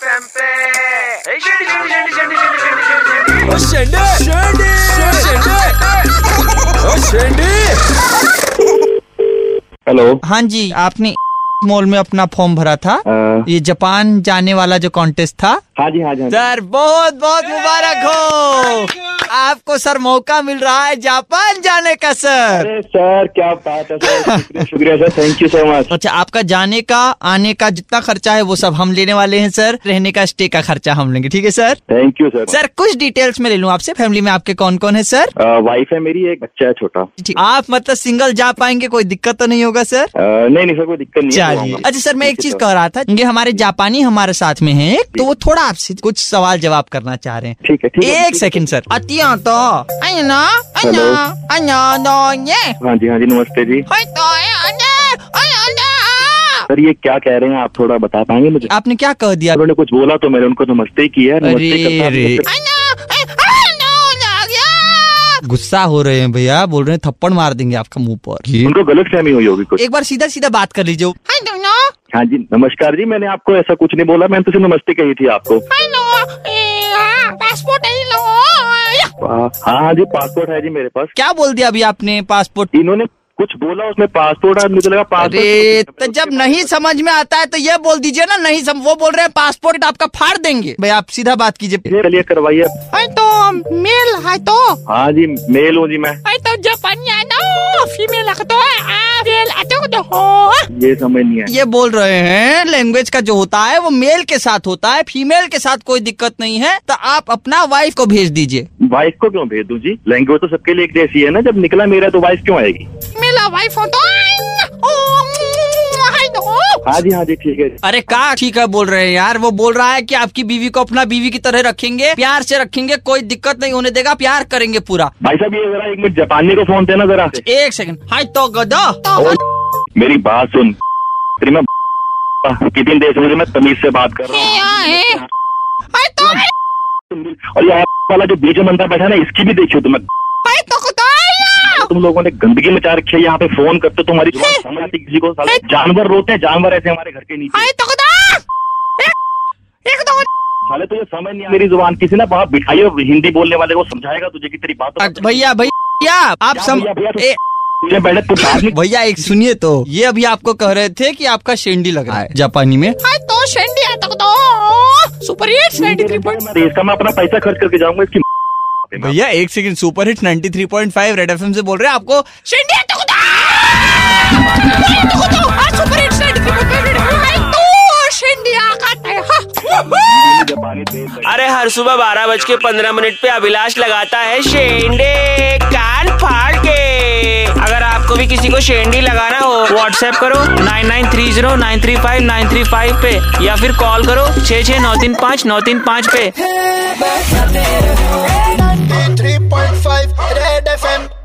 FM पे। ए, शेंडी शेंडी शेंडी शेंडी शेंडी शेंडी शेंडी शेंडी हेलो हाँ जी आपने मॉल में अपना फॉर्म भरा था। आ... ये जापान जाने वाला जो कॉन्टेस्ट था। हाँ हाँ जी हाँ जी। सर बहुत बहुत मुबारक हो। आपको सर मौका मिल रहा है जापान जाने का सर। अरे सर क्या बात है सर। शुक्रिया शुक्रिया sir. Thank you so much अच्छा आपका जाने का आने का जितना खर्चा है वो सब हम लेने वाले हैं सर। रहने का स्टे का खर्चा हम लेंगे ठीक है sir? Thank you sir sir कुछ डिटेल्स में ले लूँ आपसे? फैमिली में आपके कौन कौन है सर? वाइफ है मेरी एक बच्चा है छोटा। आप मतलब सिंगल जा पाएँगे कोई दिक्कत तो नहीं होगा सर? नहीं नहीं सर कोई दिक्कत नहीं चलिए। अच्छा सर मैं एक चीज़ कह रहा था ये हमारे जापानी हमारे साथ में है तो वो थोड़ा आपसे कुछ सवाल जवाब करना चाह रहे हैं। ठीक है एक सेकंड सर अतिया तो। अन्ना अन्ना. अन्ना दो ये। हाँ जी हाँ जी नमस्ते जी। होय तो सर ये क्या कह रहे हैं आप थोड़ा बता पाएँगे मुझे? आपने क्या कह दिया? उन्होंने कुछ बोला तो मैंने उनको नमस्ते किया है नमस्ते करता रे गुस्सा हो रहे हैं भैया बोल रहे हैं थप्पड़ मार देंगे आपका मुँह पर। उनको गलत फहमी हुई होगी कुछ। एक बार सीधा सीधा बात कर लीजिए। हाँ जी नमस्कार जी मैंने आपको ऐसा कुछ नहीं बोला मैंने तो सिर्फ़ नमस्ते कही थी आपको। पासपोर्ट हाँ हाँ जी पासपोर्ट है जी मेरे पास। क्या बोल दिया अभी आपने पासपोर्ट इन्होंने कुछ बोला उसमें पासपोर्ट है मुझे लगा पासपोर्ट तो जब नहीं समझ में आता है तो ये बोल दीजिए ना नहीं सम, वो बोल रहे हैं पासपोर्ट आपका फाड़ देंगे। भाई आप सीधा बात कीजिए। चलिए करवाइए। तो मेल है तो। हाँ जी मेल हूँ जी मैं। तो जापानी ना फीमेल तो ये समझ नहीं है ये बोल रहे हैं लैंग्वेज का जो होता है वो मेल के साथ होता है फीमेल के साथ कोई दिक्कत नहीं है तो आप अपना वाइफ को भेज दीजिए। वाइफ को क्यों भेज दूँ जी? लैंग्वेज तो सबके लिए एक जैसी है ना जब निकला मेरा तो वाइफ क्यों आएगी? मेरा वाइफ हो तो हाँ जी हाँ जी ठीक है अरे का ठीक है बोल रहे हैं यार वो बोल रहा है कि आपकी बीवी को अपना बीवी की तरह रखेंगे प्यार से रखेंगे कोई दिक्कत नहीं होने देगा प्यार करेंगे पूरा। भाई साहब ये जरा एक मिनट जापानी को फ़ोन देना जरा। एक सेकंड हाय तो गदा। मेरी बात सुन। तेरी मैं कितनी देर से मुझे मैं तमीज से बात कर रहा हूँ। और ये वाला जो बीच में बंदा बैठा ना इसकी भी देखियो तुम्हें तुम लोगों ने गंदगी मचा रखी है यहाँ पे फ़ोन करते हो, तुम्हारी समझ आती किसी को जानवर रोते हैं जानवर ऐसे हमारे घर के नीचे। साले तुझे समझ नहीं आ मेरी ज़ुबान किसी ना वहाँ बिठाई हो हिंदी बोलने वाले को समझाएगा तुझे की तेरी बात भैया भैया आप क्या सम भैया, भैया, तू। भैया एक सुनिए तो। ये अभी आपको कह रहे थे कि आपका शेंडी लग रहा है जापानी में। तो शेंडी सुपर हिट्स मैं देश का मैं अपना पैसा खर्च करके जाऊँगा इसकी भैया एक second super hit 93.5 red FM से बोल रहे हैं आपको। शेंडी सुपर हिट्स 93.5 शेंडी जापानी देश है। अरे हर सुबह बारह बज के पंद्रह मिनट पे अभिलाष लगाता है शेंडे कान फाड़ के। आपको भी किसी को शेंडी लगाना हो व्हाट्सएप करो nine nine three zero nine three five nine three five पे या फिर कॉल करो छः छः नौ तीन पाँच नौ तीन पाँच पे। 93.5 Red FM